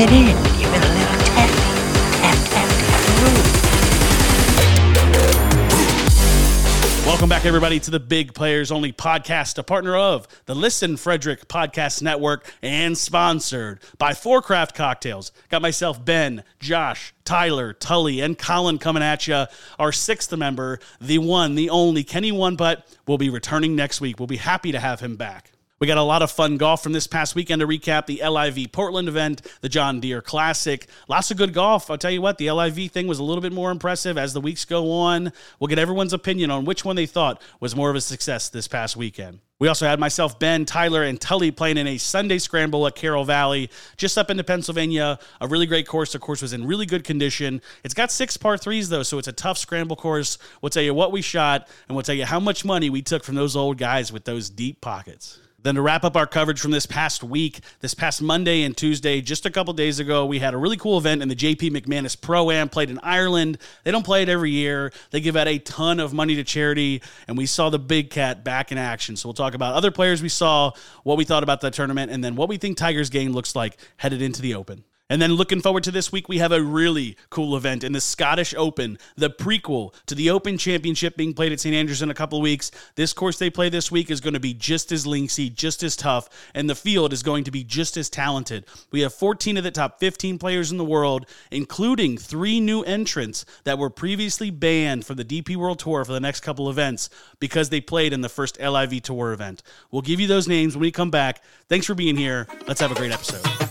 it in. Give it a little. Tap, tap, tap. Welcome back, everybody, to the Big Players Only podcast, a partner of the Listen Frederick Podcast Network and sponsored by Fore Craft Cocktails. Got myself, Ben, Josh, Tyler, Tully, and Colin coming at you. Our sixth member, the one, the only Kenny One Putt, will be returning next week. We'll be happy to have him back. We got a lot of fun golf from this past weekend to recap the LIV Portland event, the John Deere Classic. Lots of good golf. I'll tell you what, the LIV thing was a little bit more impressive as the weeks go on. We'll get everyone's opinion on which one they thought was more of a success this past weekend. We also had myself, Ben, Tyler, and Tully playing in a Sunday scramble at Carroll Valley, just up into Pennsylvania. A really great course. The course was in really good condition. It's got six par threes, though, so it's a tough scramble course. We'll tell you what we shot, and we'll tell you how much money we took from those old guys with those deep pockets. Then to wrap up our coverage from this past week, this past Monday and Tuesday, just a couple days ago, we had a really cool event in the JP McManus Pro Am played in Ireland. They don't play it every year. They give out a ton of money to charity, and we saw the big cat back in action. So we'll talk about other players we saw, what we thought about the tournament, and then what we think Tiger's game looks like headed into the Open. And then looking forward to this week, we have a really cool event in the Scottish Open, the prequel to the Open Championship being played at St. Andrews in a couple weeks. This course they play this week is going to be just as linksy, just as tough, and the field is going to be just as talented. We have 14 of the top 15 players in the world, including three new entrants that were previously banned from the DP World Tour for the next couple events because they played in the first LIV Tour event. We'll give you those names when we come back. Thanks for being here. Let's have a great episode.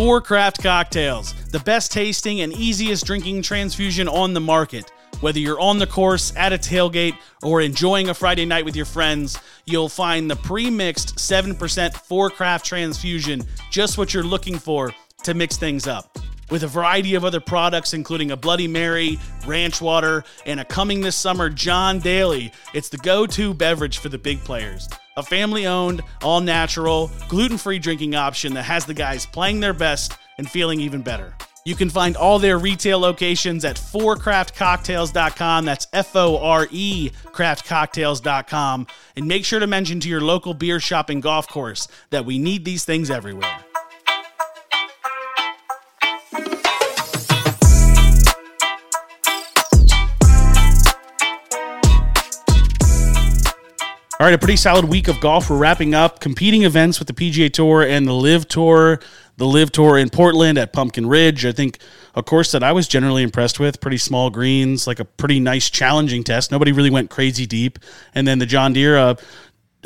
Fore Craft Cocktails, the best tasting and easiest drinking transfusion on the market. Whether you're on the course, at a tailgate, or enjoying a Friday night with your friends, you'll find the pre mixed 7% Fore Craft transfusion just what you're looking for to mix things up. With a variety of other products, including a Bloody Mary, ranch water, and a coming this summer John Daly, it's the go to beverage for the big players a family owned, all natural, gluten free drinking option that has the guys playing their best and feeling even better. You can find all their retail locations at forecraftcocktails.com. That's F O R E craftcocktails.com. And make sure to mention to your local beer shop and golf course that we need these things everywhere. All right, a pretty solid week of golf. We're wrapping up competing events with the PGA Tour and the LIV Tour. The LIV Tour in Portland at Pumpkin Ridge. I think a course that I was generally impressed with. Pretty small greens, like a pretty nice challenging test. Nobody really went crazy deep. And then the John Deere uh,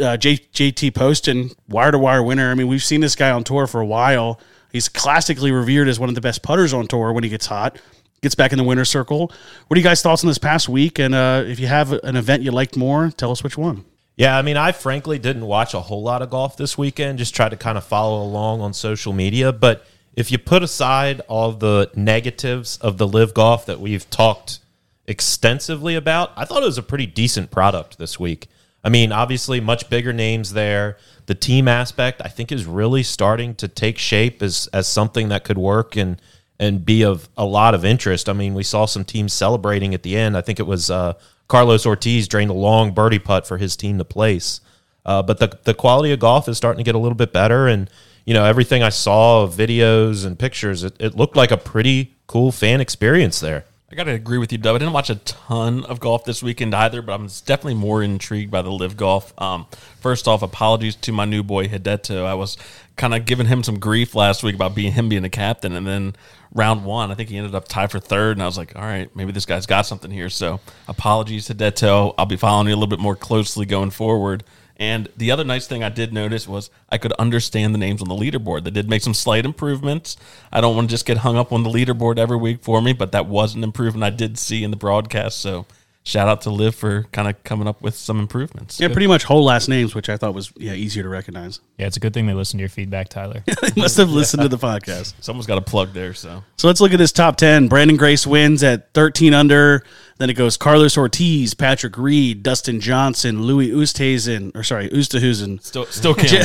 uh, J, JT Poston, wire to wire winner. I mean, we've seen this guy on tour for a while. He's classically revered as one of the best putters on tour when he gets hot. Gets back in the winner's circle. What are you guys' thoughts on this past week? And uh, if you have an event you liked more, tell us which one. Yeah, I mean, I frankly didn't watch a whole lot of golf this weekend, just tried to kind of follow along on social media. But if you put aside all the negatives of the LIV golf that we've talked extensively about, I thought it was a pretty decent product this week. I mean, obviously, much bigger names there. The team aspect, I think, is really starting to take shape as as something that could work and and be of a lot of interest. I mean, we saw some teams celebrating at the end. I think it was uh, Carlos Ortiz drained a long birdie putt for his team to place. Uh, but the the quality of golf is starting to get a little bit better, and you know everything I saw of videos and pictures, it, it looked like a pretty cool fan experience there. I got to agree with you, Dub. I didn't watch a ton of golf this weekend either, but I'm definitely more intrigued by the LIV golf. Um, first off, apologies to my new boy Hideto. I was kind of giving him some grief last week about being him being the captain, and then round one, I think he ended up tied for third, and I was like, all right, maybe this guy's got something here. So apologies to Detto. I'll be following you a little bit more closely going forward. And the other nice thing I did notice was I could understand the names on the leaderboard. They did make some slight improvements. I don't want to just get hung up on the leaderboard every week for me, but that was an improvement I did see in the broadcast. So shout out to LIV for kind of coming up with some improvements. Yeah, pretty much whole last names, which I thought was yeah easier to recognize. Yeah, it's a good thing they listened to your feedback, Tyler. they must have listened to the podcast. Someone's got a plug there. So So let's look at this top ten. Branden Grace wins at 13 under. Then it goes Carlos Ortiz, Patrick Reed, Dustin Johnson, Louis Oosthuizen, or sorry, Oosthuizen, Still, still can't win.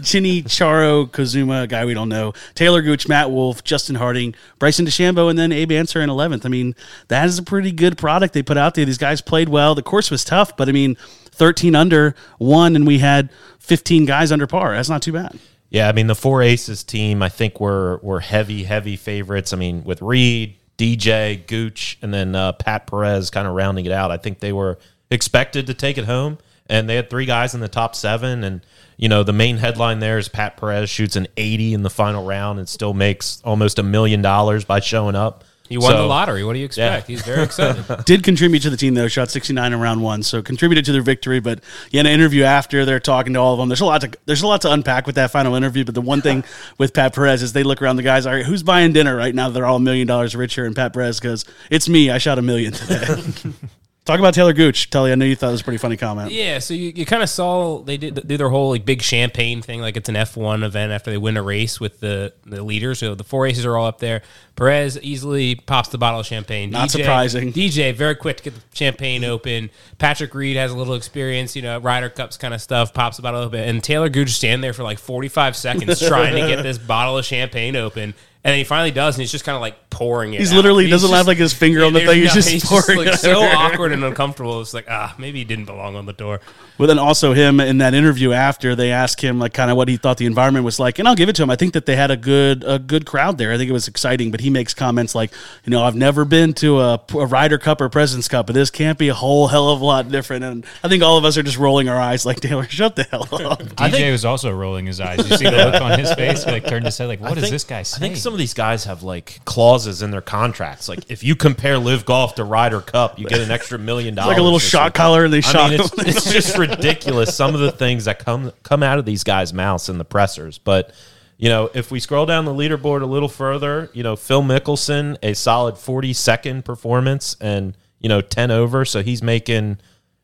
Jinichiro Kozuma, a guy we don't know, Taylor Gooch, Matt Wolff, Justin Harding, Bryson DeChambeau, and then Abe Ancer in 11th. I mean, that is a pretty good product they put out there. These guys played well. The course was tough, but I mean, 13 under, one, and we had 15 guys under par. That's not too bad. Yeah, I mean the four aces team. I think were were heavy, heavy favorites. I mean with Reed, DJ, Gooch, and then uh, Pat Perez kind of rounding it out. I think they were expected to take it home, and they had three guys in the top seven. And you know the main headline there is Pat Perez shoots an eighty in the final round and still makes almost a million dollars by showing up. He won So- the lottery. What do you expect? Yeah. He's very excited. did contribute to the team though. Shot 69 in round one, so contributed to their victory. But yeah, in an interview after, they're talking to all of them. There's a lot to there's a lot to unpack with that final interview. But the one thing with Pat Perez is they look around the guys. All right, who's buying dinner right now? They're all a million dollars richer, and Pat Perez goes, "It's me. I shot a million today." Talk about Taylor Gooch. Tully, I know you thought it was a pretty funny comment. yeah, so you, you kind of saw they did do their whole like big champagne thing, like it's an F one event after they win a race with the the leaders. So the four aces are all up there. Perez easily pops the bottle of champagne. Not surprising. DJ very quick to get the champagne open. Patrick Reed has a little experience, you know, Ryder Cups kind of stuff. Pops the bottle open, and Taylor Gooch stand there for like forty five seconds trying to get this bottle of champagne open. And then he finally does, and he's just kind of like pouring it. He's out. literally doesn't just- have like his finger on the there's thing. He's no- just pouring like it so awkward and uncomfortable. It's like ah, maybe he didn't belong on the door. Well, then also him in that interview after they asked him like kind of what he thought the environment was like, and I'll give it to him. I think that they had a good a good crowd there. I think it was exciting. But he makes comments like, you know, I've never been to a, a Ryder Cup or Presidents Cup, but this can't be a whole hell of a lot different. And I think all of us are just rolling our eyes like Taylor, shut the hell up. DJ was also rolling his eyes. You see the look on his face? He like turned his head like, what I is think- this guy I saying? Some of these guys have like clauses in their contracts. Like if you compare LIV Golf to Ryder Cup, you get an extra million dollars. like a little shot collar, and they I shot mean, it's, it's just ridiculous. Some of the things that come come out of these guys' mouths in the pressers. But you know, if we scroll down the leaderboard a little further, you know, Phil Mickelson, a solid forty second performance, and you know, ten over. So he's making,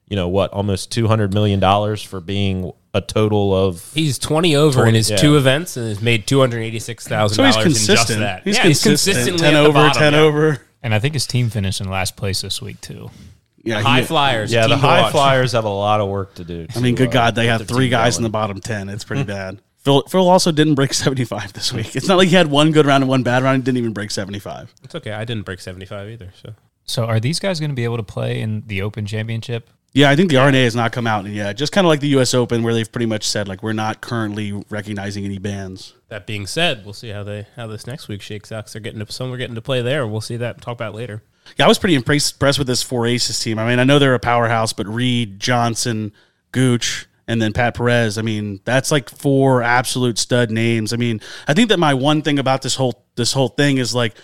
you know, what almost two hundred million dollars for being a total of He's twenty over in his Yeah. two events and has made two hundred eighty six thousand so he's dollars in just consistent. that. He's yeah, consistent. he's consistently ten at the over, bottom, ten yeah. over. and I think his team finished in last place this week too. Yeah, High he- flyers. yeah. The high watch. flyers have a lot of work to do. I mean, good uh, God, they have three team guys in the bottom ten. It's pretty bad. Phil, Phil also didn't break seventy five this week. It's not like he had one good round and one bad round. He didn't even break seventy five. It's okay. I didn't break seventy five either. So So are these guys going to be able to play in the Open Championship? Yeah, I think the R&A has not come out yet. Just kind of like the U.S. Open, where they've pretty much said like we're not currently recognizing any bans. that being said, we'll see how they how this next week shakes out. 'cause they're getting to some are getting to play there. We'll see that. Talk about later. Yeah, I was pretty impressed impressed with this four aces team. I mean, I know they're a powerhouse, but Reed, Johnson, Gooch, and then Pat Perez. I mean, that's like four absolute stud names. I mean, I think that my one thing about this whole this whole thing is like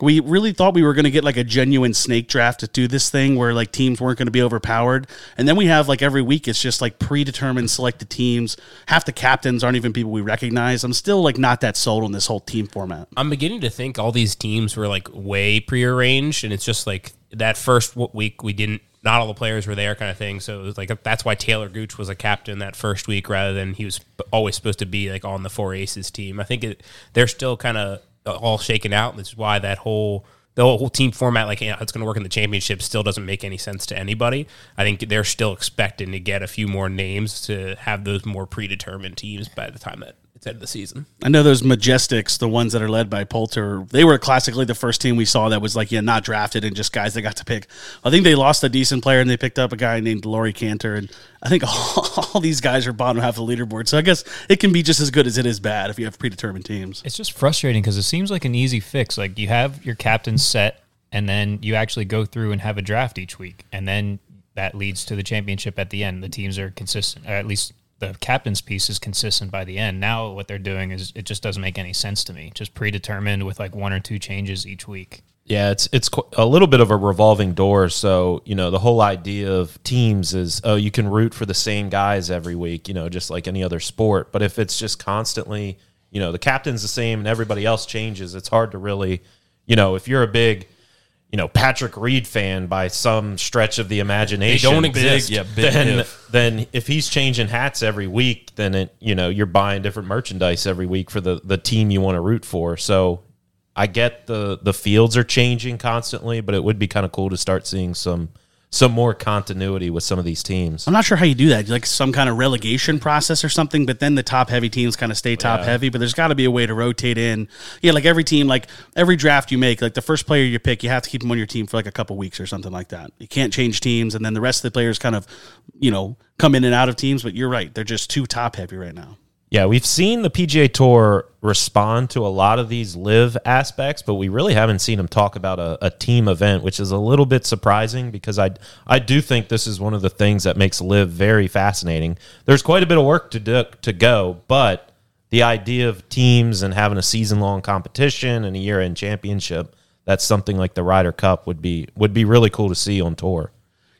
we really thought we were going to get like a genuine snake draft to do this thing where like teams weren't going to be overpowered. And then we have like every week it's just like predetermined selected teams. Half the captains aren't even people we recognize. I'm still like not that sold on this whole team format. I'm beginning to think all these teams were like way prearranged, and it's just like that first week we didn't. Not all the players were there, kind of thing. So it was like that's why Taylor Gooch was a captain that first week, rather than he was always supposed to be like on the four aces team. I think it, they're still kind of Uh, all shaken out. This is why that whole the whole team format, like you know, it's going to work in the championship, still doesn't make any sense to anybody. I think they're still expecting to get a few more names to have those more predetermined teams by the time that it's end of the season. I know those Majestics, the ones that are led by Poulter, they were classically the first team we saw that was like, yeah, not drafted and just guys they got to pick. I think they lost a decent player and they picked up a guy named Laurie Canter. And I think all, all these guys are bottom half of the leaderboard. So I guess it can be just as good as it is bad if you have predetermined teams. It's just frustrating because it seems like an easy fix. Like you have your captain set, and then you actually go through and have a draft each week, and then that leads to the championship at the end. The teams are consistent, or at least the captain's piece is consistent by the end. Now what they're doing is it just doesn't make any sense to me. Just predetermined with like one or two changes each week. Yeah, it's it's a little bit of a revolving door. So you know, the whole idea of teams is oh, you can root for the same guys every week. You know, just like any other sport. But if it's just constantly, you know, the captain's the same and everybody else changes, it's hard to really, you know, if you're a big, you know, Patrick Reed fan by some stretch of the imagination, don't exist. yeah, big then if. then if he's changing hats every week, then it you know you're buying different merchandise every week for the the team you want to root for. So I get the the fields are changing constantly, but it would be kind of cool to start seeing some some more continuity with some of these teams. I'm not sure how you do that, like some kind of relegation process or something. But then the top heavy teams kind of stay top heavy. But there's got to be a way to rotate in. Yeah, like every team, like every draft you make, like the first player you pick, you have to keep them on your team for like a couple weeks or something like that. You can't change teams, and then the rest of the players kind of, you know, come in and out of teams. But you're right, they're just too top heavy right now. Yeah, we've seen the PGA Tour respond to a lot of these LIV aspects, but we really haven't seen them talk about a, a, team event, which is a little bit surprising because I I do think this is one of the things that makes LIV very fascinating. There's quite a bit of work to do, to go, but the idea of teams and having a season long competition and a year end championship, that's something like the Ryder Cup would be would be really cool to see on tour.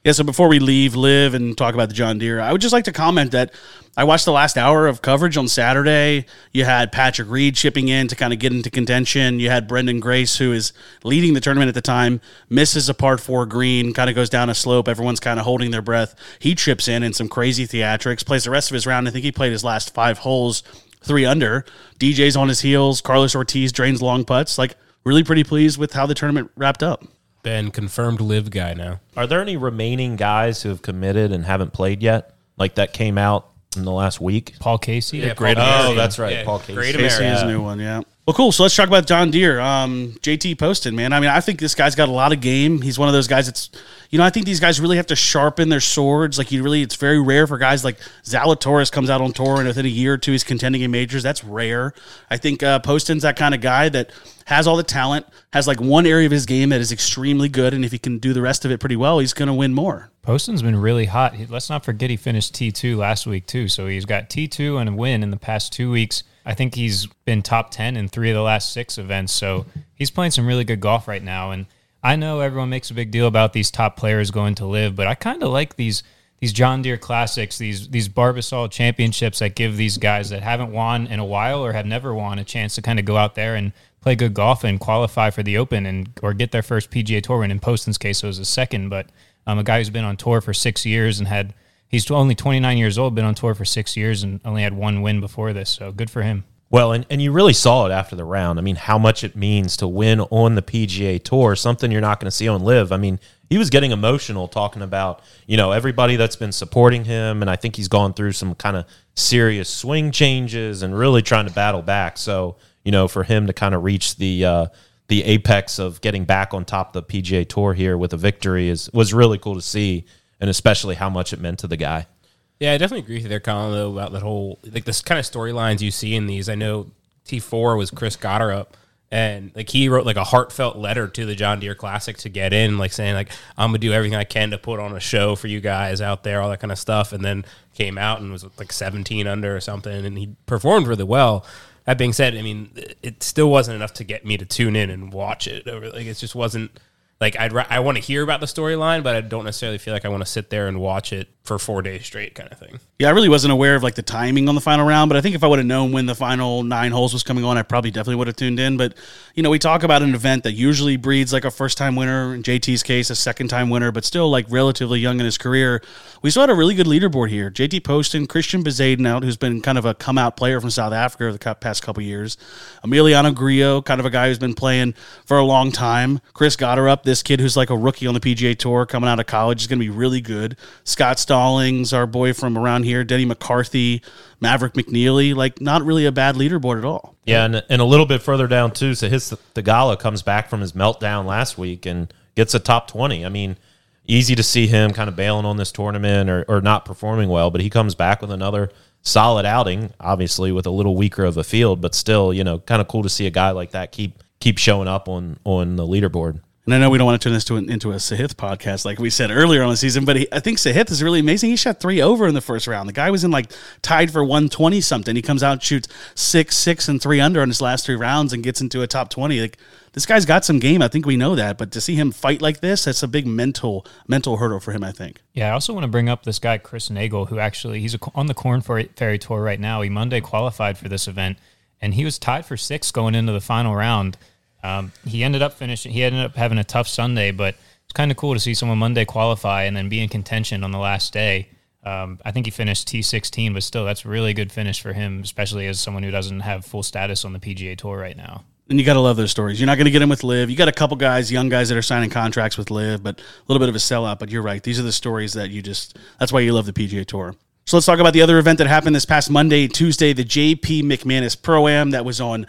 Yeah, so before we leave LIV and talk about the John Deere, I would just like to comment that I watched the last hour of coverage on Saturday. You had Patrick Reed chipping in to kind of get into contention. You had Branden Grace, who is leading the tournament at the time, misses a part four green, kind of goes down a slope. Everyone's kind of holding their breath. He chips in in some crazy theatrics, plays the rest of his round. I think he played his last five holes three under. DJ's on his heels. Carlos Ortiz drains long putts. Like, really pretty pleased with how the tournament wrapped up. Ben, confirmed LIV guy now. Are there any remaining guys who have committed and haven't played yet? Like that came out in the last week? Paul Casey. Yeah, Great Paul Oh, that's right, Yeah, Paul Casey. Great Casey America. is a new one, yeah. Well, cool. So let's talk about John Deere. Um, JT Poston, man. I mean, I think this guy's got a lot of game. He's one of those guys that's, you know, I think these guys really have to sharpen their swords. Like, you really, it's very rare for guys like Zalatoris comes out on tour and within a year or two he's contending in majors. That's rare. I think uh, Poston's that kind of guy that has all the talent, has like one area of his game that is extremely good, and if he can do the rest of it pretty well, he's going to win more. Poston's been really hot. Let's not forget he finished T2 last week, too. So he's got T2 and a win in the past two weeks. I think he's been top 10 in three of the last six events. So he's playing some really good golf right now. And I know everyone makes a big deal about these top players going to LIV, but I kind of like these these John Deere classics, these these Barbasol championships that give these guys that haven't won in a while or have never won a chance to kind of go out there and play good golf and qualify for the Open and or get their first PGA Tour win. In Poston's case, it was a second, but um, a guy who's been on tour for six years and had he's only 29 years old, been on tour for six years and only had one win before this. So good for him. Well, and, and you really saw it after the round. I mean, how much it means to win on the PGA Tour, something you're not going to see on LIV. I mean, he was getting emotional talking about, you know, everybody that's been supporting him. And I think he's gone through some kind of serious swing changes and really trying to battle back. So, you know, for him to kind of reach the, uh, the apex of getting back on top of the PGA Tour here with a victory is was really cool to see, and especially how much it meant to the guy. Yeah, I definitely agree with there, Colin, though, about that whole like this kind of storylines you see in these. I know T four was Chris Gotterup and like he wrote like a heartfelt letter to the John Deere Classic to get in, like saying like I'm gonna do everything I can to put on a show for you guys out there, all that kind of stuff, and then came out and was like 17 under or something, and he performed really well. That being said, I mean, it still wasn't enough to get me to tune in and watch it. Like it just wasn't like I'd I want to hear about the storyline, but I don't necessarily feel like I want to sit there and watch it for four days straight, kind of thing. Yeah, I really wasn't aware of like the timing on the final round, but I think if I would have known when the final nine holes was coming on, I probably definitely would have tuned in. But you know, we talk about an event that usually breeds like a first time winner. In JT's case, a second time winner, but still like relatively young in his career. We still had a really good leaderboard here. JT Poston, Christiaan Bezuidenhout, who's been kind of a come out player from South Africa the past couple years. Emiliano Grillo, kind of a guy who's been playing for a long time. Chris Gotterup, this kid who's like a rookie on the PGA Tour coming out of college is going to be really good. Scott Stallings, our boy from around here, Denny McCarthy, Maverick McNealy, like not really a bad leaderboard at all. Yeah, and, and a little bit further down too. So his Tagala comes back from his meltdown last week and gets a top twenty. I mean, easy to see him kind of bailing on this tournament or, or not performing well, but he comes back with another solid outing. Obviously, with a little weaker of a field, but still, you know, kind of cool to see a guy like that keep keep showing up on on the leaderboard. And I know we don't want to turn this to an, into a Sahith podcast like we said earlier on the season, but he, I think Sahith is really amazing. He shot three over in the first round. The guy was in like tied for 120 something. He comes out shoots six, six, and three under on his last three rounds and gets into a top 20. Like this guy's got some game. I think we know that, but to see him fight like this, that's a big mental mental hurdle for him. I think. Yeah, I also want to bring up this guy Chris Naegel, who actually he's on the Korn Fer- Ferry Tour right now. He Monday qualified for this event, and he was tied for sixth going into the final round. Um, he ended up finishing. He ended up having a tough Sunday, but it's kind of cool to see someone Monday qualify and then be in contention on the last day. Um, I think he finished T16, but still, that's a really good finish for him, especially as someone who doesn't have full status on the PGA Tour right now. And you got to love those stories. You're not going to get them with LIV. You got a couple guys, young guys that are signing contracts with LIV, but a little bit of a sellout. But you're right. These are the stories that you just, that's why you love the PGA Tour. So let's talk about the other event that happened this past Monday, Tuesday, the JP McManus Pro Am that was on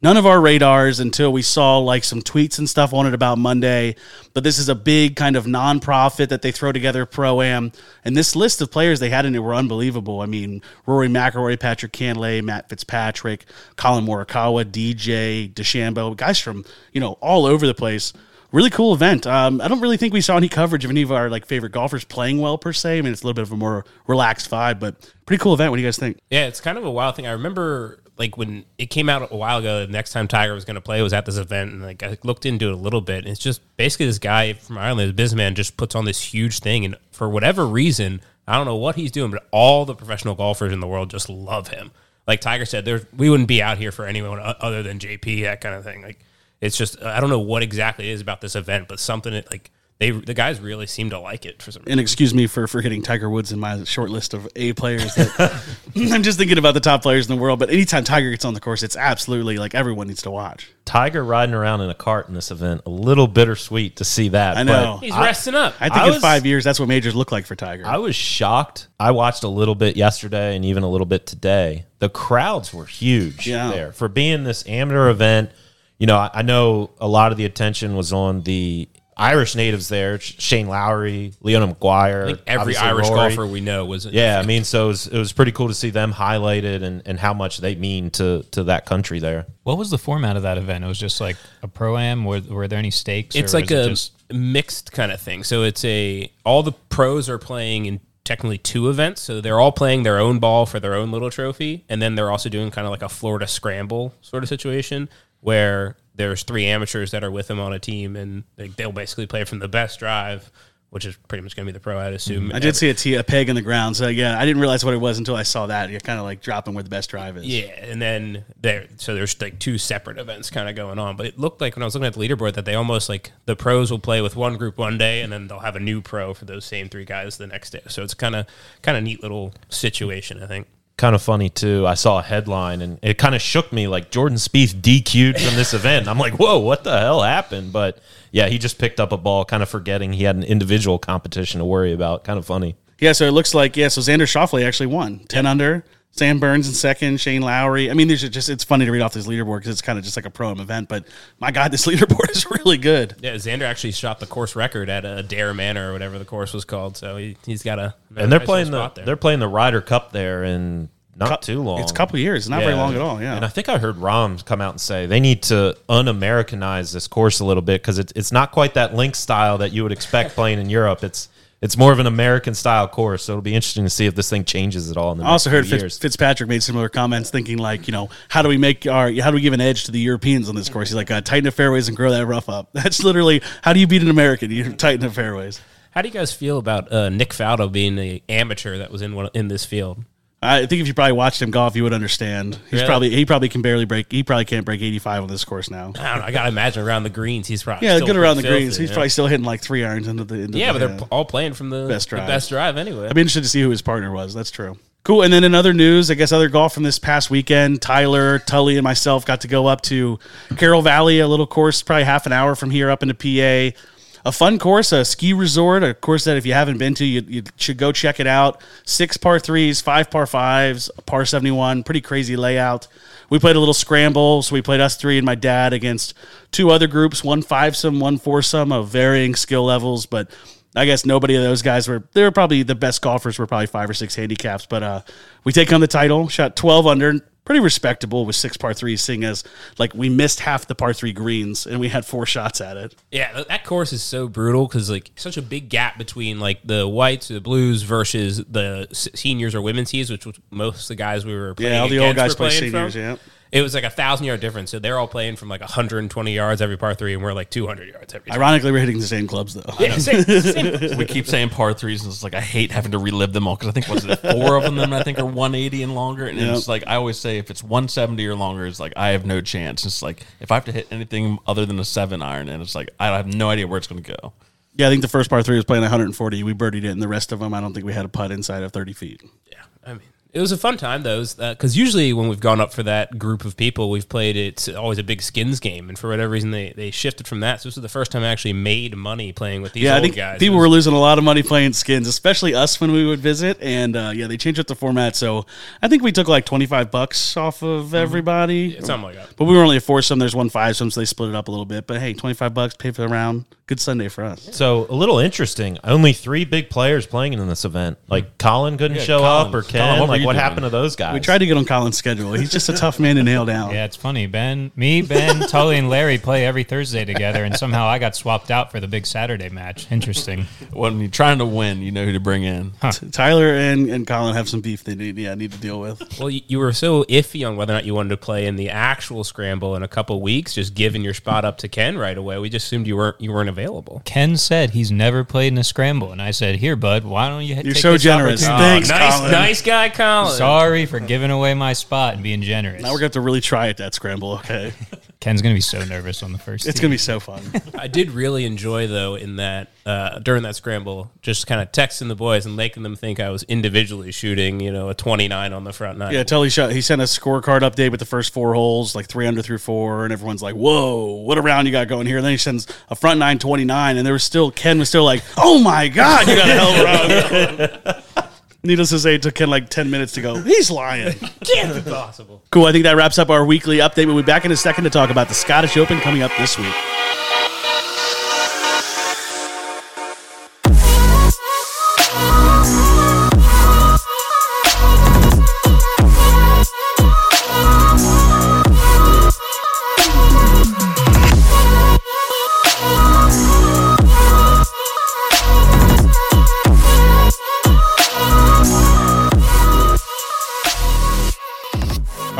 none of our radars until we saw like some tweets and stuff on it about Monday. But this is a big kind of nonprofit that they throw together pro am, and this list of players they had in it were unbelievable. I mean, Rory McIlroy, Patrick Cantlay, Matt Fitzpatrick, Collin Morikawa, DJ DeChambeau, guys from you know all over the place. Really cool event. Um, I don't really think we saw any coverage of any of our like favorite golfers playing well per se. I mean, it's a little bit of a more relaxed vibe, but pretty cool event. What do you guys think? Yeah, it's kind of a wild thing. I remember like when it came out a while ago, the next time Tiger was going to play was at this event, and like I looked into it a little bit. And it's just basically this guy from Ireland, this businessman, just puts on this huge thing, and for whatever reason, I don't know what he's doing, but all the professional golfers in the world just love him. Like Tiger said, there we wouldn't be out here for anyone other than JP, that kind of thing. Like it's just I don't know what exactly it is about this event, but something that like they the guys really seem to like it for some reason. and excuse me for forgetting Tiger Woods in my short list of A players. That I'm just thinking about the top players in the world. But anytime Tiger gets on the course, it's absolutely like everyone needs to watch. Tiger riding around in a cart in this event, a little bittersweet to see that. I know. but He's resting up. I think I in five years, that's what majors look like for Tiger. I was shocked. I watched a little bit yesterday and even a little bit today. The crowds were huge Yeah. there for being this amateur event. You know, I, I know a lot of the attention was on the Irish natives there: Shane Lowry, Leona Maguire. I think every Irish Rory. golfer we know was Yeah, I mean, so it was, it was pretty cool to see them highlighted and, and how much they mean to to that country there. What was the format of that event? It was just like a pro am. Were, were there any stakes? it's or like was it a just mixed kind of thing. So it's a all the pros are playing in technically two events. So they're all playing their own ball for their own little trophy, and then they're also doing kind of like a Florida Scramble sort of situation where there's three amateurs that are with him on a team, and they, they'll basically play from the best drive, which is pretty much going to be the pro, I'd assume. I did see a, tee, a peg in the ground. So yeah, I didn't realize what it was until I saw that. You're kind of like dropping where the best drive is. Yeah, and then there, so there's like two separate events kind of going on. But it looked like when I was looking at the leaderboard that they almost like the pros will play with one group one day, and then they'll have a new pro for those same three guys the next day. So it's kind of kind of neat little situation, I think. Kind of funny too. I saw a headline and it kind of shook me. Like Jordan Spieth DQ'd from this event. I'm like, whoa, what the hell happened? But yeah, he just picked up a ball, kind of forgetting he had an individual competition to worry about. Kind of funny. Yeah, so it looks like yeah. So Xander Schauffele actually won ten under. Sam Burns in second, Shane Lowry. I mean, there's just it's funny to read off this leaderboard because it's kind of just like a pro am event. But my God, this leaderboard is really good. Yeah, Xander actually shot the course record at Adare Manor or whatever the course was called. So he, he's got a And they're nice playing little the there. they're playing the Ryder Cup there in not Cou- too long. It's a couple years, not very long at all. Yeah, And I think I heard Rahm come out and say they need to un-Americanize this course a little bit because it's it's not quite that link style that you would expect playing in Europe. It's it's more of an American style course, so it'll be interesting to see if this thing changes at all. In the I also heard few Fitz, years. Fitzpatrick made similar comments, thinking like, you know, how do we make our, how do we give an edge to the Europeans on this course? He's like, uh, tighten the fairways and grow that rough up. That's literally how do you beat an American? You tighten the fairways. How do you guys feel about uh, Nick Faldo being the amateur that was in one, in this field? I think if you probably watched him golf, you would understand. He's Really? probably he probably can barely break. He probably can't break eighty five on this course now. I don't know. I gotta imagine around the greens, he's probably Yeah, still good around the filthy, greens. He's yeah. probably still hitting like three irons into the. Into yeah, the, but they're all playing from the Best the drive. best drive anyway. I'd be interested to see who his partner was. That's true. Cool. And then in other news, I guess other golf from this past weekend, Tyler, Tully, and myself got to go up to Carroll Valley, a little course, probably half an hour from here up into PA. A fun course, a ski resort, a course that if you haven't been to, you, you should go check it out. Six par threes, five par fives, par 71, pretty crazy layout. We played a little scramble, so we played us three and my dad against two other groups, one fivesome, one foursome of varying skill levels, but I guess nobody of those guys were. They were probably the best golfers. Were probably five or six handicaps, but uh, we take home the title. Shot twelve under, pretty respectable with six par threes. Seeing as like we missed half the par three greens and we had four shots at it. Yeah, that course is so brutal because like such a big gap between like the whites, the blues versus the seniors or women's tees, which was most of the guys we were playing Yeah, all the old guys play seniors. from. Yeah, It was like a thousand yard difference, so they're all playing from like 120 yards every par three, and we're like 200 yards every. time. ironically, we're hitting the same clubs though. Yeah, same, same. we keep saying par threes, and it's like I hate having to relive them all because I think was it four of them I think are 180 and longer, and Yep. it's like I always say if it's 170 or longer, it's like I have no chance. It's like if I have to hit anything other than a seven iron, and it's like I have no idea where it's going to go. Yeah, I think the first par three was playing 140. We birdied it, and the rest of them, I don't think we had a putt inside of 30 feet. Yeah, I mean, It was a fun time though, because usually when we've gone up for that group of people, we've played it's always a big skins game, and for whatever reason they, they shifted from that. So this was the first time I actually made money playing with these Yeah, I old think guys. people was- were losing a lot of money playing skins, especially us when we would visit. And uh, yeah, they changed up the format, so I think we took like twenty five bucks off of everybody. Mm-hmm. something like that. But we were only a foursome. There's one five some, so they split it up a little bit. But hey, twenty five bucks, pay for the round. Good Sunday for us. So a little interesting. Only three big players playing in this event. Like Colin couldn't Yeah, show Colin. up, or Colin, Ken. what like you what doing? happened to those guys? We tried to get on Colin's schedule. He's just a tough man to nail down. Yeah, it's funny. Ben, me, Ben, Tully, and Larry play every Thursday together, and somehow I got swapped out for the big Saturday match. Interesting. When you're trying to win, you know who to bring in. Tyler and, and Colin have some beef they need yeah need to deal with. Well, you, you were so iffy on whether or not you wanted to play in the actual scramble in a couple weeks, just giving your spot up to Ken right away. We just assumed you weren't you weren't available. Ken said he's never played in a scramble, and I said, "Here, bud, why don't you?" You're take so this generous. opportunity?" Thanks, oh, nice, Colin. nice guy, Colin. Sorry for giving away my spot and being generous. Now we're gonna have to really try at that scramble. Okay, Ken's gonna be so nervous on the first. it's tee. gonna be so fun. I did really enjoy though in that uh, during that scramble, just kind of texting the boys and making them think I was individually shooting, you know, a 29 on the front nine. Yeah, Tully shot. He sent a scorecard update with the first four holes, like three under through four, and everyone's like, "Whoa, what a round you got going here!" And then he sends a front nine 29, and there was still Ken was still like, "Oh my god, you got a hell of a round." Needless to say, it took him like ten minutes to go. He's lying. Can't be possible. Cool. I think that wraps up our weekly update. We'll be back in a second to talk about the Scottish Open coming up this week.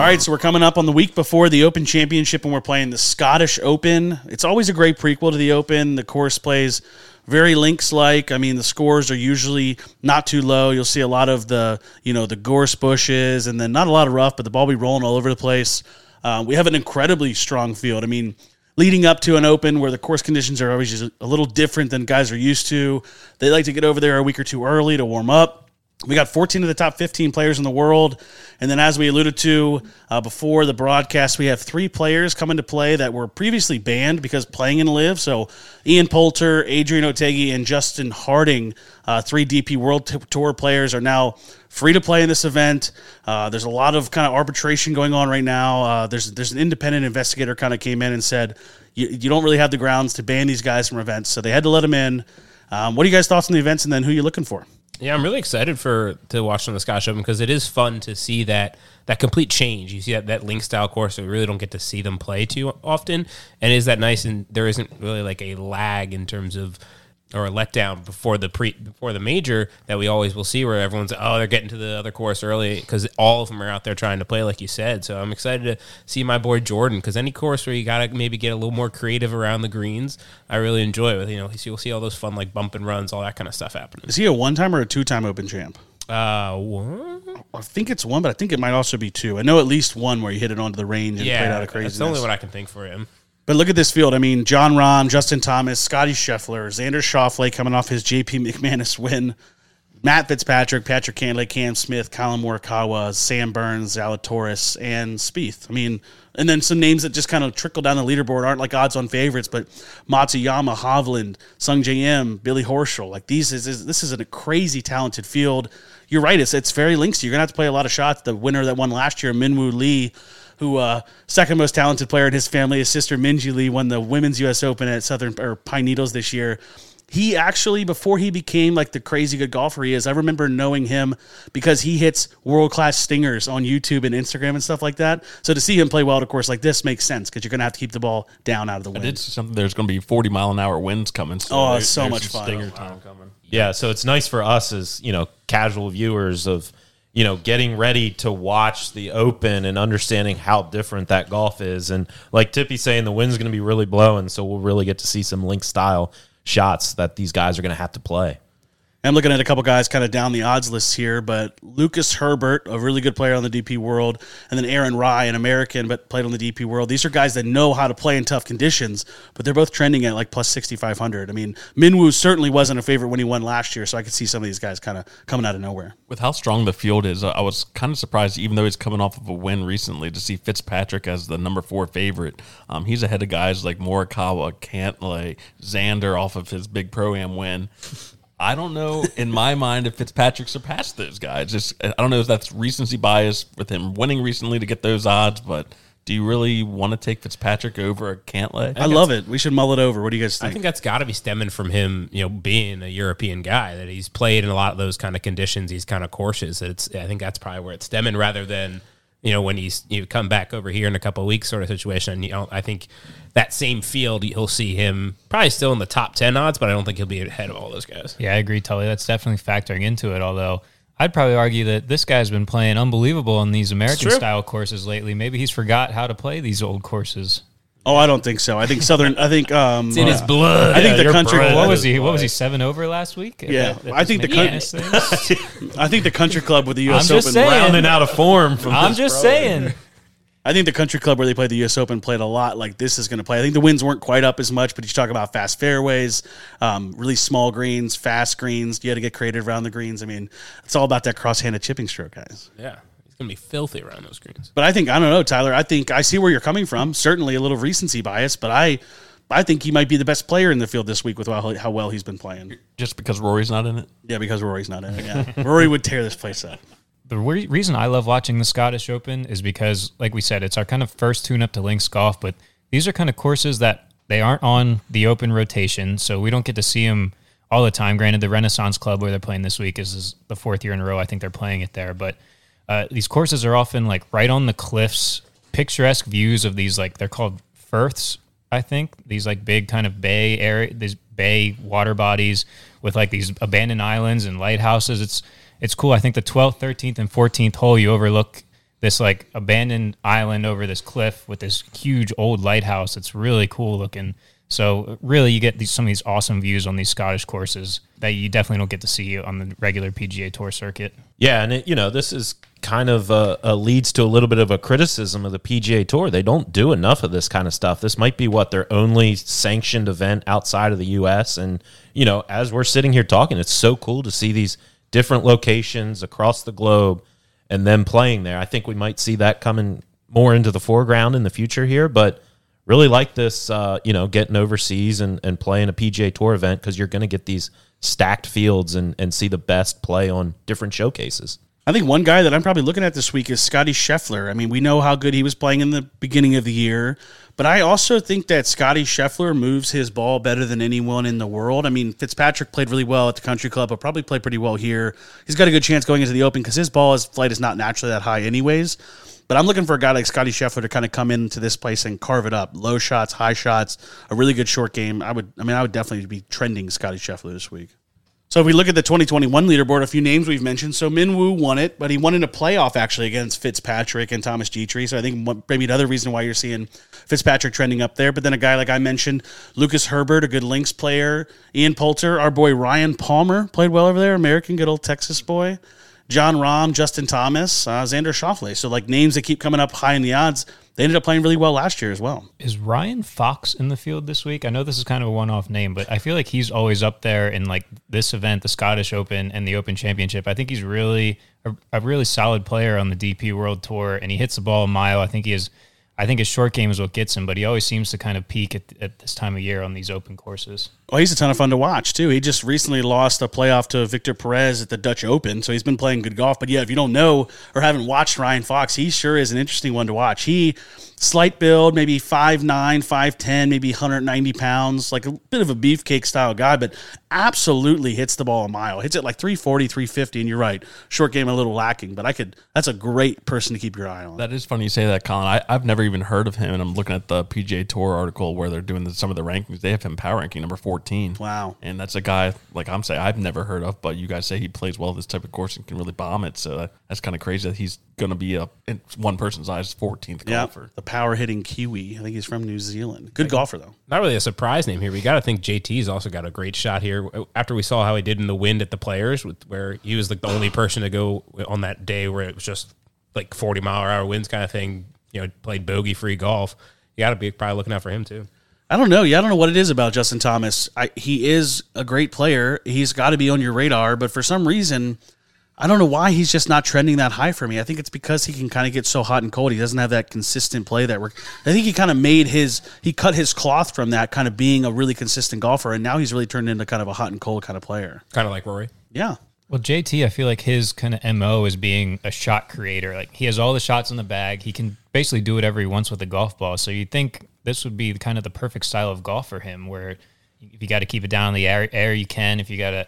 Right, so we're coming up on the week before the Open Championship, and we're playing the Scottish Open. It's always a great prequel to the Open. The course plays very links like. I mean, the scores are usually not too low. You'll see a lot of the you know the gorse bushes, and then not a lot of rough, but the ball be rolling all over the place. Uh, we have an incredibly strong field. I mean, leading up to an Open where the course conditions are always just a little different than guys are used to. They like to get over there a week or two early to warm up. We got 14 of the top 15 players in the world. And then, as we alluded to uh, before the broadcast, we have three players coming to play that were previously banned because playing in LIV. So, Ian Poulter, Adrian Otaegui, and Justin Harding, uh, three DP World Tour players, are now free to play in this event. Uh, there's a lot of kind of arbitration going on right now. Uh, there's there's an independent investigator kind of came in and said you, you don't really have the grounds to ban these guys from events, so they had to let them in. Um, what are you guys' thoughts on the events, and then who you looking for? Yeah, I'm really excited for to watch on the Scottish Open because it is fun to see that that complete change. You see that that link style course, so we really don't get to see them play too often, and is that nice? And there isn't really like a lag in terms of or a letdown before the pre before the major that we always will see where everyone's oh they're getting to the other course early because all of them are out there trying to play like you said. So I'm excited to see my boy Jordan because any course where you gotta maybe get a little more creative around the greens, I really enjoy it. You know, you'll see all those fun like bump and runs, all that kind of stuff happening. Is he a one time or a two time Open champ? Uh, what? I think it's one, but I think it might also be two. I know at least one where he hit it onto the range and played out Yeah, of that's craziness. the only one I can think for him. But look at this field. I mean, Jon Rahm, Justin Thomas, Scotty Scheffler, Xander Schauffele coming off his JP McManus win, Matt Fitzpatrick, Patrick Cantlay, Cam Smith, Collin Morikawa, Sam Burns, Zalatoris, and Spieth. I mean, and then some names that just kind of trickle down the leaderboard aren't like odds on favorites, but Matsuyama, Hovland, Sungjae Im, Billy Horschel. Like these is, is this is a crazy talented field. You're right. It's it's very links. You're gonna have to play a lot of shots. The winner that won last year, Minwoo Lee, who uh, second most talented player in his family, his sister Minjee Lee won the Women's U.S. Open at Southern or Pine Needles this year. He actually, before he became like the crazy good golfer he is, I remember knowing him because he hits world class stingers on YouTube and Instagram and stuff like that. So to see him play well of course like this makes sense because you're going to have to keep the ball down out of the wind. I wind. did see something. There's going to be 40 mile an hour winds coming. So Oh, there- so much fun. Stinger time coming. Yeah, so it's nice for us as you know casual viewers of you know getting ready to watch the Open and understanding how different that golf is, and like Tippy saying, the wind's going to be really blowing, so we'll really get to see some link style shots that these guys are going to have to play. I'm looking at a couple guys kind of down the odds list here, but Lucas Herbert, a really good player on the DP World, and then Aaron Rai, an American but played on the DP World. These are guys that know how to play in tough conditions, but they're both trending at like plus 6,500. I mean, Minwoo certainly wasn't a favorite when he won last year, so I could see some of these guys kind of coming out of nowhere. With how strong the field is, I was kind of surprised, even though he's coming off of a win recently, to see Fitzpatrick as the number four favorite. Um, he's ahead of guys like Morikawa, Cantlay, Xander off of his big pro am win. I don't know in my mind if Fitzpatrick surpassed those guys. Just I don't know if that's recency bias with him winning recently to get those odds, but do you really want to take Fitzpatrick over a Cantlay? I love it. We should mull it over. What do you guys think? I think? think that's got to be stemming from him, you know, being a European guy that he's played in a lot of those kind of conditions, these kind of courses. It's I think that's probably where it's stemming rather than you know when he's you come back over here in a couple of weeks sort of situation. You know, I think that same field you'll see him probably still in the top ten odds, but I don't think he'll be ahead of all those guys. Yeah, I agree, Tully. That's definitely factoring into it. Although I'd probably argue that this guy's been playing unbelievable on these American style courses lately. Maybe he's forgot how to play these old courses. Oh, I don't think so. I think Southern. I think um, It's in his blood. I think the country. bred. What was he? What was he? Seven over last week? Yeah, At the- I think the Miss coun- things? I think the country club with the I'm U.S. just Open. saying. Rounding out of form from I'm just pro. saying. I think the country club where they played the U.S. Open played a lot like this is going to play. I think the winds weren't quite up as much, but you talk about fast fairways, um, really small greens, fast greens. You had to get creative around the greens. I mean, it's all about that cross-handed chipping stroke, guys. Yeah, he's gonna be filthy around those greens. But I think I don't know, Tyler. I think I see where you're coming from. Certainly a little recency bias, but I, I think he might be the best player in the field this week with how, how well he's been playing. Just because Rory's not in it? Yeah, because Rory's not in it. Yeah, Rory would tear this place up. The re- reason I love watching the Scottish Open is because, like we said, it's our kind of first tune up to links golf, but these are kind of courses that they aren't on the open rotation, so we don't get to see them all the time. Granted, the Renaissance Club where they're playing this week is, is the fourth year in a row. I think they're playing it there, but uh, these courses are often like right on the cliffs, picturesque views of these like they're called firths. I think these like big kind of bay area, these bay water bodies with like these abandoned islands and lighthouses. It's it's cool. I think the 12th, 13th, and 14th hole you overlook this like abandoned island over this cliff with this huge old lighthouse. It's really cool looking. So really, you get these, some of these awesome views on these Scottish courses that you definitely don't get to see on the regular PGA Tour circuit. Yeah, and it, you know this is kind of uh, uh, leads to a little bit of a criticism of the PGA Tour. They don't do enough of this kind of stuff. This might be what their only sanctioned event outside of the U.S. And you know, as we're sitting here talking, it's so cool to see these different locations across the globe and them playing there. I think we might see that coming more into the foreground in the future here, but really like this, uh, you know, getting overseas and, and playing a PGA Tour event because you're going to get these stacked fields and, and see the best play on different showcases. I think one guy that I'm probably looking at this week is Scotty Scheffler. I mean, we know how good he was playing in the beginning of the year, but I also think that Scotty Scheffler moves his ball better than anyone in the world. I mean, Fitzpatrick played really well at the Country Club, but probably played pretty well here. He's got a good chance going into the Open because his ball his flight is not naturally that high, anyways. But I'm looking for a guy like Scotty Scheffler to kind of come into this place and carve it up. Low shots, high shots, a really good short game. I would, I mean, I would definitely be trending Scotty Scheffler this week. So if we look at the 2021 leaderboard, a few names we've mentioned. So Minwoo won it, but he won in a playoff actually against Fitzpatrick and Thomas Detry. So I think maybe another reason why you're seeing Fitzpatrick trending up there. But then a guy like I mentioned, Lucas Herbert, a good links player. Ian Poulter, our boy Ryan Palmer played well over there, American, good old Texas boy. Jon Rahm, Justin Thomas, uh, Xander Schauffele. So like names that keep coming up high in the odds. They ended up playing really well last year as well. Is Ryan Fox in the field this week? I know this is kind of a one-off name, but I feel like he's always up there in like this event, the Scottish Open and the Open Championship. I think he's really a, a really solid player on the DP World Tour, and he hits the ball a mile. I think he is. I think his short game is what gets him, but he always seems to kind of peak at, at this time of year on these open courses. Well, he's a ton of fun to watch too. He just recently lost a playoff to Victor Perez at the Dutch Open, so he's been playing good golf. But yeah, if you don't know or haven't watched Ryan Fox, he sure is an interesting one to watch. He slight build, maybe 5'9", 5'10", maybe 190 pounds, like a bit of a beefcake style guy, but absolutely hits the ball a mile. Hits it like 340, 350, and you're right. Short game a little lacking, but I could that's a great person to keep your eye on. That is funny you say that, Colin. I, I've never even heard of him, and I'm looking at the PGA Tour article where they're doing the, some of the rankings. They have him power ranking number 14. Wow. And that's a guy, like I'm saying, I've never heard of, but you guys say he plays well this type of course and can really bomb it. So that's kind of crazy that he's going to be a, in one person's eyes, 14th Yeah, golfer. the power hitting Kiwi. I think he's from New Zealand. Good golfer though. not really a surprise name here. We got to think JT's also got a great shot here. After we saw how he did in the wind at the Players, with where he was like the only person to go on that day where it was just like forty mile per hour winds kind of thing. You know, played bogey free golf. You got to be probably looking out for him too. I don't know. Yeah, I don't know what it is about Justin Thomas. I, he is a great player. He's got to be on your radar, but for some reason, I don't know why he's just not trending that high for me. I think it's because he can kind of get so hot and cold. He doesn't have that consistent play that work. I think he kind of made his he cut his cloth from that kind of being a really consistent golfer, and now he's really turned into kind of a hot and cold kind of player. Kind of like Rory. Yeah. Well, JT, I feel like his kind of mo is being a shot creator. Like he has all the shots in the bag. He can basically do whatever he wants with a golf ball. So you think this would be kind of the perfect style of golf for him, where if you got to keep it down in the air, air you can. If you got to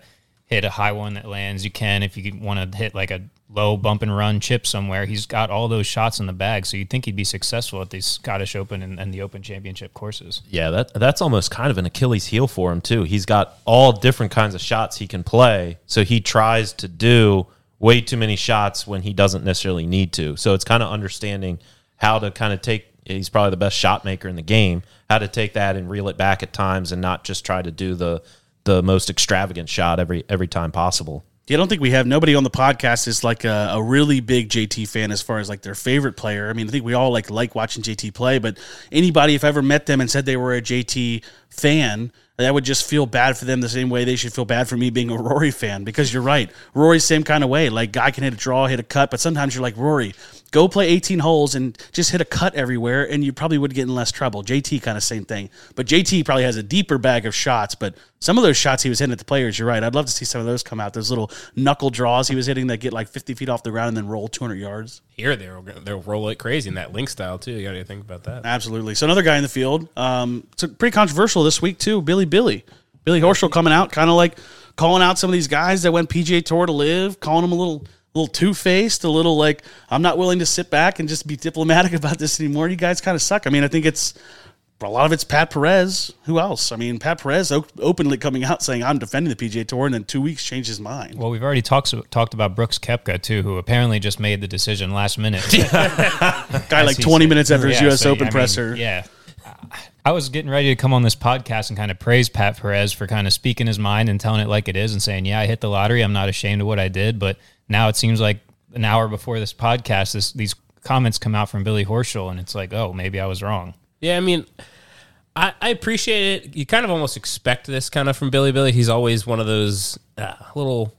hit a high one that lands, you can. If you want to hit like a low bump and run chip somewhere, he's got all those shots in the bag. So you'd think he'd be successful at the Scottish Open and, and the Open Championship courses. Yeah, that that's almost kind of an Achilles heel for him too. He's got all different kinds of shots he can play, so he tries to do way too many shots when he doesn't necessarily need to. So it's kind of understanding how to kind of take. He's probably the best shot maker in the game. How to take that and reel it back at times, and not just try to do the the most extravagant shot every every time possible. Yeah, I don't think we have nobody on the podcast is like a, a really big JT fan as far as like their favorite player. I mean, I think we all like like watching JT play, but anybody if I ever met them and said they were a JT fan, that would just feel bad for them the same way they should feel bad for me being a Rory fan because you're right. Rory's same kind of way. Like guy can hit a draw, hit a cut, but sometimes you're like Rory, go play 18 holes and just hit a cut everywhere and you probably would get in less trouble. JT kind of same thing. But JT probably has a deeper bag of shots, but some of those shots he was hitting at the players, you're right. I'd love to see some of those come out. Those little knuckle draws he was hitting that get like 50 feet off the ground and then roll 200 yards. Here they'll they'll roll it crazy in that link style too. You got to think about that. Absolutely. So another guy in the field. Um, it's pretty controversial this week too. Billy Billy, Billy Horschel coming out, kind of like calling out some of these guys that went PGA Tour to LIV, calling them a little, little two faced, a little like I'm not willing to sit back and just be diplomatic about this anymore. You guys kind of suck. I mean, I think it's a lot of it's Pat Perez. Who else? I mean, Pat Perez openly coming out saying I'm defending the PGA Tour, and then two weeks changed his mind. Well, we've already talked talked about Brooks Koepka too, who apparently just made the decision last minute. Guy like 20 said. minutes after his Yeah, U.S. so, Open I mean, presser. yeah. I was getting ready to come on this podcast and kind of praise Pat Perez for kind of speaking his mind and telling it like it is and saying, "Yeah, I hit the lottery. I'm not ashamed of what I did." But now it seems like an hour before this podcast, this, these comments come out from Billy Horschel, and it's like, "Oh, maybe I was wrong." Yeah, I mean, I, I appreciate it. You kind of almost expect this kind of from Billy Billy. He's always one of those uh, little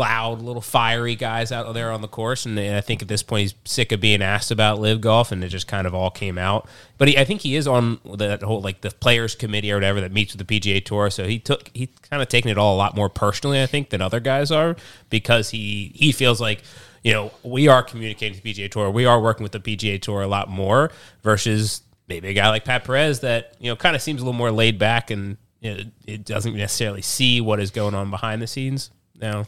loud, little fiery guys out there on the course, and I think at this point he's sick of being asked about LIV golf, and it just kind of all came out. But he, I think he is on that whole like the players committee or whatever that meets with the PGA Tour, so he took he kind of taken it all a lot more personally, I think, than other guys are because he he feels like you know we are communicating to the PGA Tour, we are working with the PGA Tour a lot more versus maybe a guy like Pat Perez that you know kind of seems a little more laid back and you know, it doesn't necessarily see what is going on behind the scenes. Now,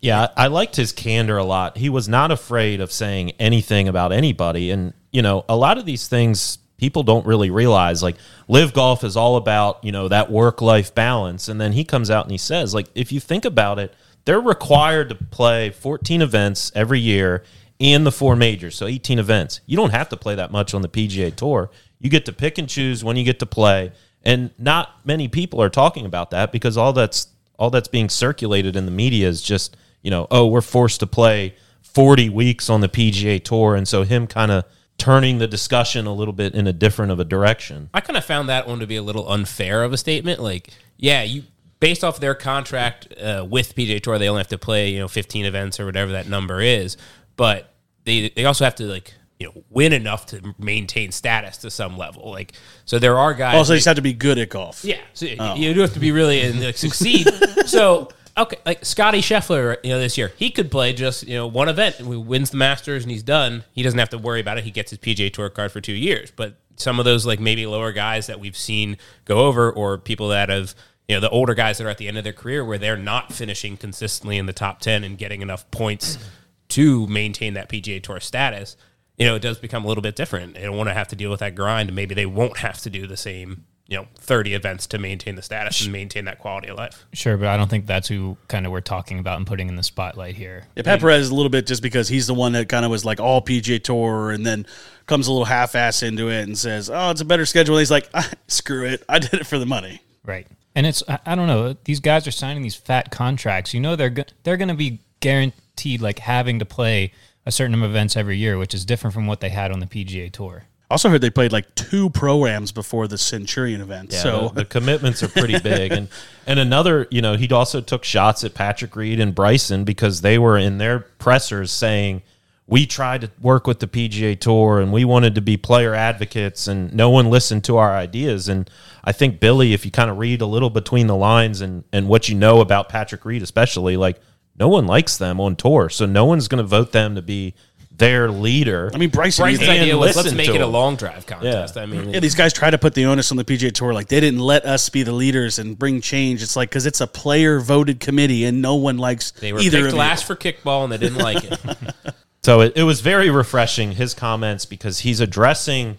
Yeah, I I liked his candor a lot. He was not afraid of saying anything about anybody. And, you know, a lot of these things people don't really realize. Like, LIV golf is all about, you know, that work life balance. And then he comes out and he says, like, if you think about it, they're required to play 14 events every year in the four majors. So 18 events. You don't have to play that much on the PGA Tour. You get to pick and choose when you get to play. And not many people are talking about that because all that's all that's being circulated in the media is just you know oh we're forced to play 40 weeks on the PGA tour and so him kind of turning the discussion a little bit in a different of a direction I kind of found that one to be a little unfair of a statement. Like, yeah, you based off their contract uh, with PGA Tour, they only have to play you know 15 events or whatever that number is, but they they also have to like you know win enough to maintain status to some level. Like, so there are guys. Also, you just have to be good at golf. yeah, so you oh. do have to be really and like, succeed. so okay, like Scotty Scheffler, you know, this year he could play just you know one event and he wins the Masters and he's done. He doesn't have to worry about it. He gets his PGA Tour card for two years. But some of those like maybe lower guys that we've seen go over, or people that have you know the older guys that are at the end of their career where they're not finishing consistently in the top ten and getting enough points to maintain that PGA Tour status. You know, it does become a little bit different. They don't want to have to deal with that grind. and Maybe they won't have to do the same you know, 30 events to maintain the status and maintain that quality of life. Sure, but I don't think that's who kind of we're talking about and putting in the spotlight here. Yeah, Pat Perez is a little bit just because he's the one that kind of was like all PGA Tour and then comes a little half ass into it and says, "Oh, it's a better schedule." And he's like, ah, "Screw it, I did it for the money." Right. And it's I, I don't know, these guys are signing these fat contracts. You know they're go- they're going to be guaranteed like having to play a certain number of events every year, which is different from what they had on the PGA Tour. Also heard they played like two programs before the Centurion event. Yeah, so the, the commitments are pretty big, and and another, you know, he also took shots at Patrick Reed and Bryson because they were in their pressers saying we tried to work with the PGA Tour and we wanted to be player advocates, and no one listened to our ideas. And I think Billy, if you kind of read a little between the lines and and what you know about Patrick Reed, especially, like no one likes them on tour, so no one's going to vote them to be their leader. I mean, Bryson. Bryson's idea was let's make it a long drive contest. I mean, Yeah, these guys try to put the onus on the PGA Tour. Like they didn't let us be the leaders and bring change. It's like because it's a player voted committee and no one likes they were either picked of you. last for kickball and they didn't like it. So it, it was very refreshing his comments because he's addressing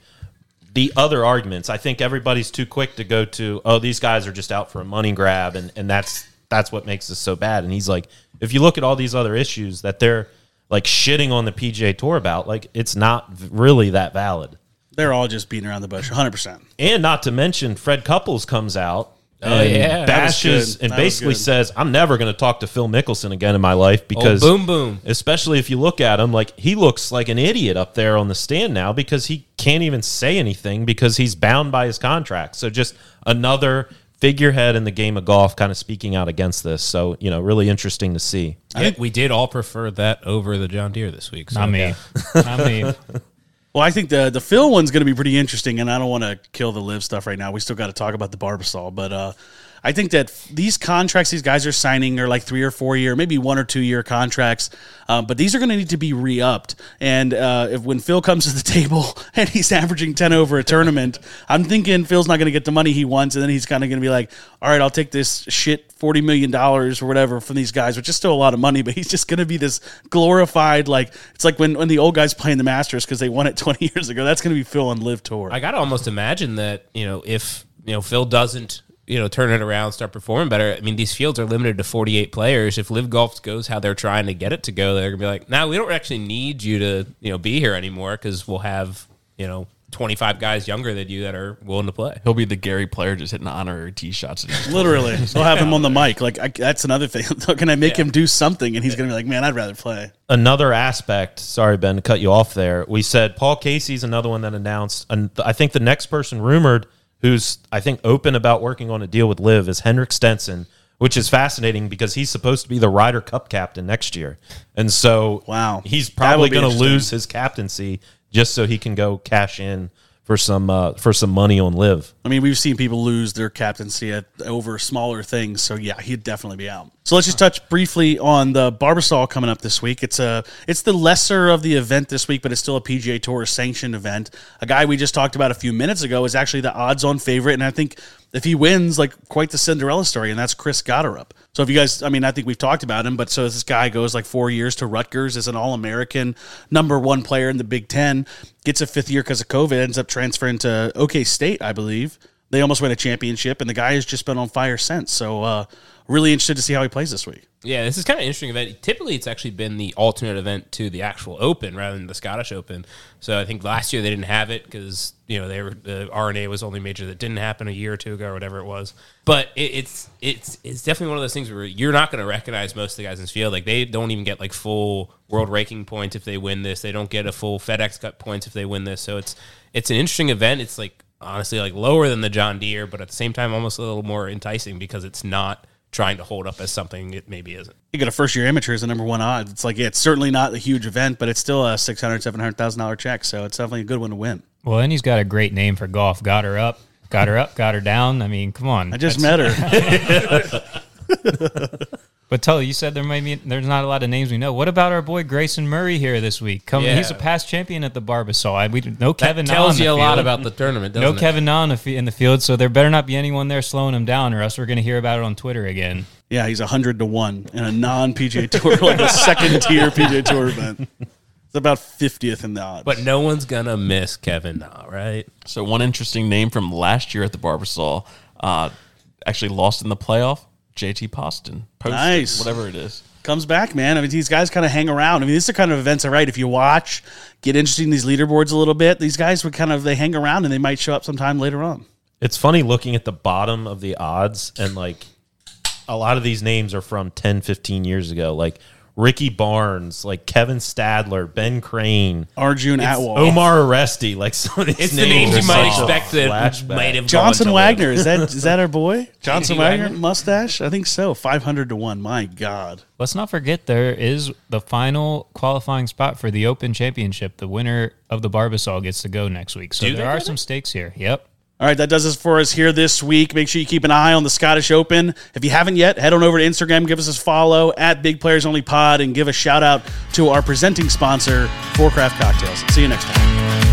the other arguments. I think everybody's too quick to go to, oh, these guys are just out for a money grab, and and that's that's what makes this so bad. And he's like, if you look at all these other issues that they're like shitting on the PGA Tour about, like it's not really that valid. They're all just beating around the bush, 100. percent And not to mention, Fred Couples comes out. Oh, and yeah. Bashes and That basically says, "I'm never going to talk to Phil Mickelson again in my life oh, because boom, boom. Especially if you look at him, like he looks like an idiot up there on the stand now because he can't even say anything because he's bound by his contract. So just another figurehead in the game of golf, kind of speaking out against this. So you know, really interesting to see. I Yeah, we did all prefer that over the John Deere this week. So Not me. Not me. Well, I think the the Phil one's going to be pretty interesting, and I don't want to kill the LIV stuff right now. We still got to talk about the Barbasol, but uh, I think that these contracts these guys are signing are like three or four year, maybe one or two year contracts, um, but these are going to need to be re upped. And uh, if when Phil comes to the table and he's averaging ten over a tournament, I'm thinking Phil's not going to get the money he wants, and then he's kind of going to be like, "All right, I'll take this shit forty million dollars or whatever from these guys, which is still a lot of money, but he's just going to be this glorified like it's like when when the old guys playing the Masters because they won it twenty years ago. That's going to be Phil on LIV Tour. I got to almost imagine that, you know, if, you know, Phil doesn't, you know, turn it around, start performing better. I mean, these fields are limited to 48 players. If LIV Golf goes how they're trying to get it to go, they're going to be like, now we don't actually need you to, you know, be here anymore because we'll have, you know, 25 guys younger than you that are willing to play. He'll be the Gary Player just hitting honorary tee shots. Literally, they'll have him on the mic. Like I, that's another thing. Can I make him do something? And he's going to be like, "Man, I'd rather play." Another aspect. Sorry, Ben, to cut you off there. We said Paul Casey's another one that announced, and I think the next person rumored who's I think open about working on a deal with LIV is Henrik Stenson. Which is fascinating because he's supposed to be the Ryder Cup captain next year, and so Wow. he's probably going to lose his captaincy just so he can go cash in for some uh, for some money on LIV. I mean, we've seen people lose their captaincy at, over smaller things. So yeah, he'd definitely be out. So let's just touch briefly on the Barbasol coming up this week. It's a it's the lesser of the event this week, but it's still a PGA Tour sanctioned event. A guy we just talked about a few minutes ago is actually the odds-on favorite, and I think if he wins, like quite the Cinderella story, and that's Chris Gotterup. So if you guys, I mean, I think we've talked about him, but so this guy goes like four years to Rutgers as an All-American, number one player in the Big Ten, gets a fifth year because of COVID, ends up transferring to OK State, I believe. They almost win a championship, and the guy has just been on fire since. So uh, really interested to see how he plays this week. Yeah, this is kind of interesting event. Typically, it's actually been the alternate event to the actual Open rather than the Scottish Open. So I think last year they didn't have it because you know they were the R&A was the only major that didn't happen a year or two ago or whatever it was. But it, it's it's it's definitely one of those things where you're not going to recognize most of the guys in this field. Like they don't even get like full world ranking points if they win this. They don't get a full FedEx Cup points if they win this. So it's it's an interesting event. It's like honestly like lower than the John Deere, but at the same time almost a little more enticing because it's not trying to hold up as something it maybe isn't. You get a first year amateur as the number one odds. It's like, yeah, it's certainly not a huge event, but it's still a $600,000, $700,000 check. So it's definitely a good one to win. Well, and he's got a great name for golf. Got her up, got her up, got her down. I mean, come on. I just met her. But Tully, you said there might be there's not a lot of names we know. What about our boy Grayson Murray here this week? Come, Yeah. he's a past champion at the Barbasol. I, we no Kevin. that Na in tells the you a lot about the tournament, doesn't no it? Kevin Na in the, in the field, so there better not be anyone there slowing him down, or else we're going to hear about it on Twitter again. Yeah, he's 100 to 1 in a non PGA Tour, like a second tier PGA Tour event. It's about 50th in the odds. But no one's gonna miss Kevin Na, right? So one interesting name from last year at the Barbasol, uh, actually lost in the playoff. JT Poston, Poston, Nice. whatever it is. comes back, man. I mean, these guys kind of hang around. I mean, these are kind of events, all right. If you watch, get interested in these leaderboards a little bit. These guys would kind of they hang around and they might show up sometime later on. It's funny looking at the bottom of the odds and like a lot of these names are from 10, 15 years ago. Like Ricky Barnes, like Kevin Stadler, Ben Crane, Arjun Atwal, Omar Uresti, like some of these It's the names you might expect that flashback. might have Johnson gone Wagner. Is that is that our boy? Johnson Wagner Wagner? mustache? I think so. Five hundred to one. My God. Let's not forget there is the final qualifying spot for the Open Championship. The winner of the Barbasol gets to go next week. So Do there are get some stakes here. Yep. All right, that does it for us here this week. Make sure you keep an eye on the Scottish Open. If you haven't yet, head on over to Instagram, give us a follow at Big Players Only Pod, and give a shout out to our presenting sponsor, Fore Craft Cocktails. See you next time.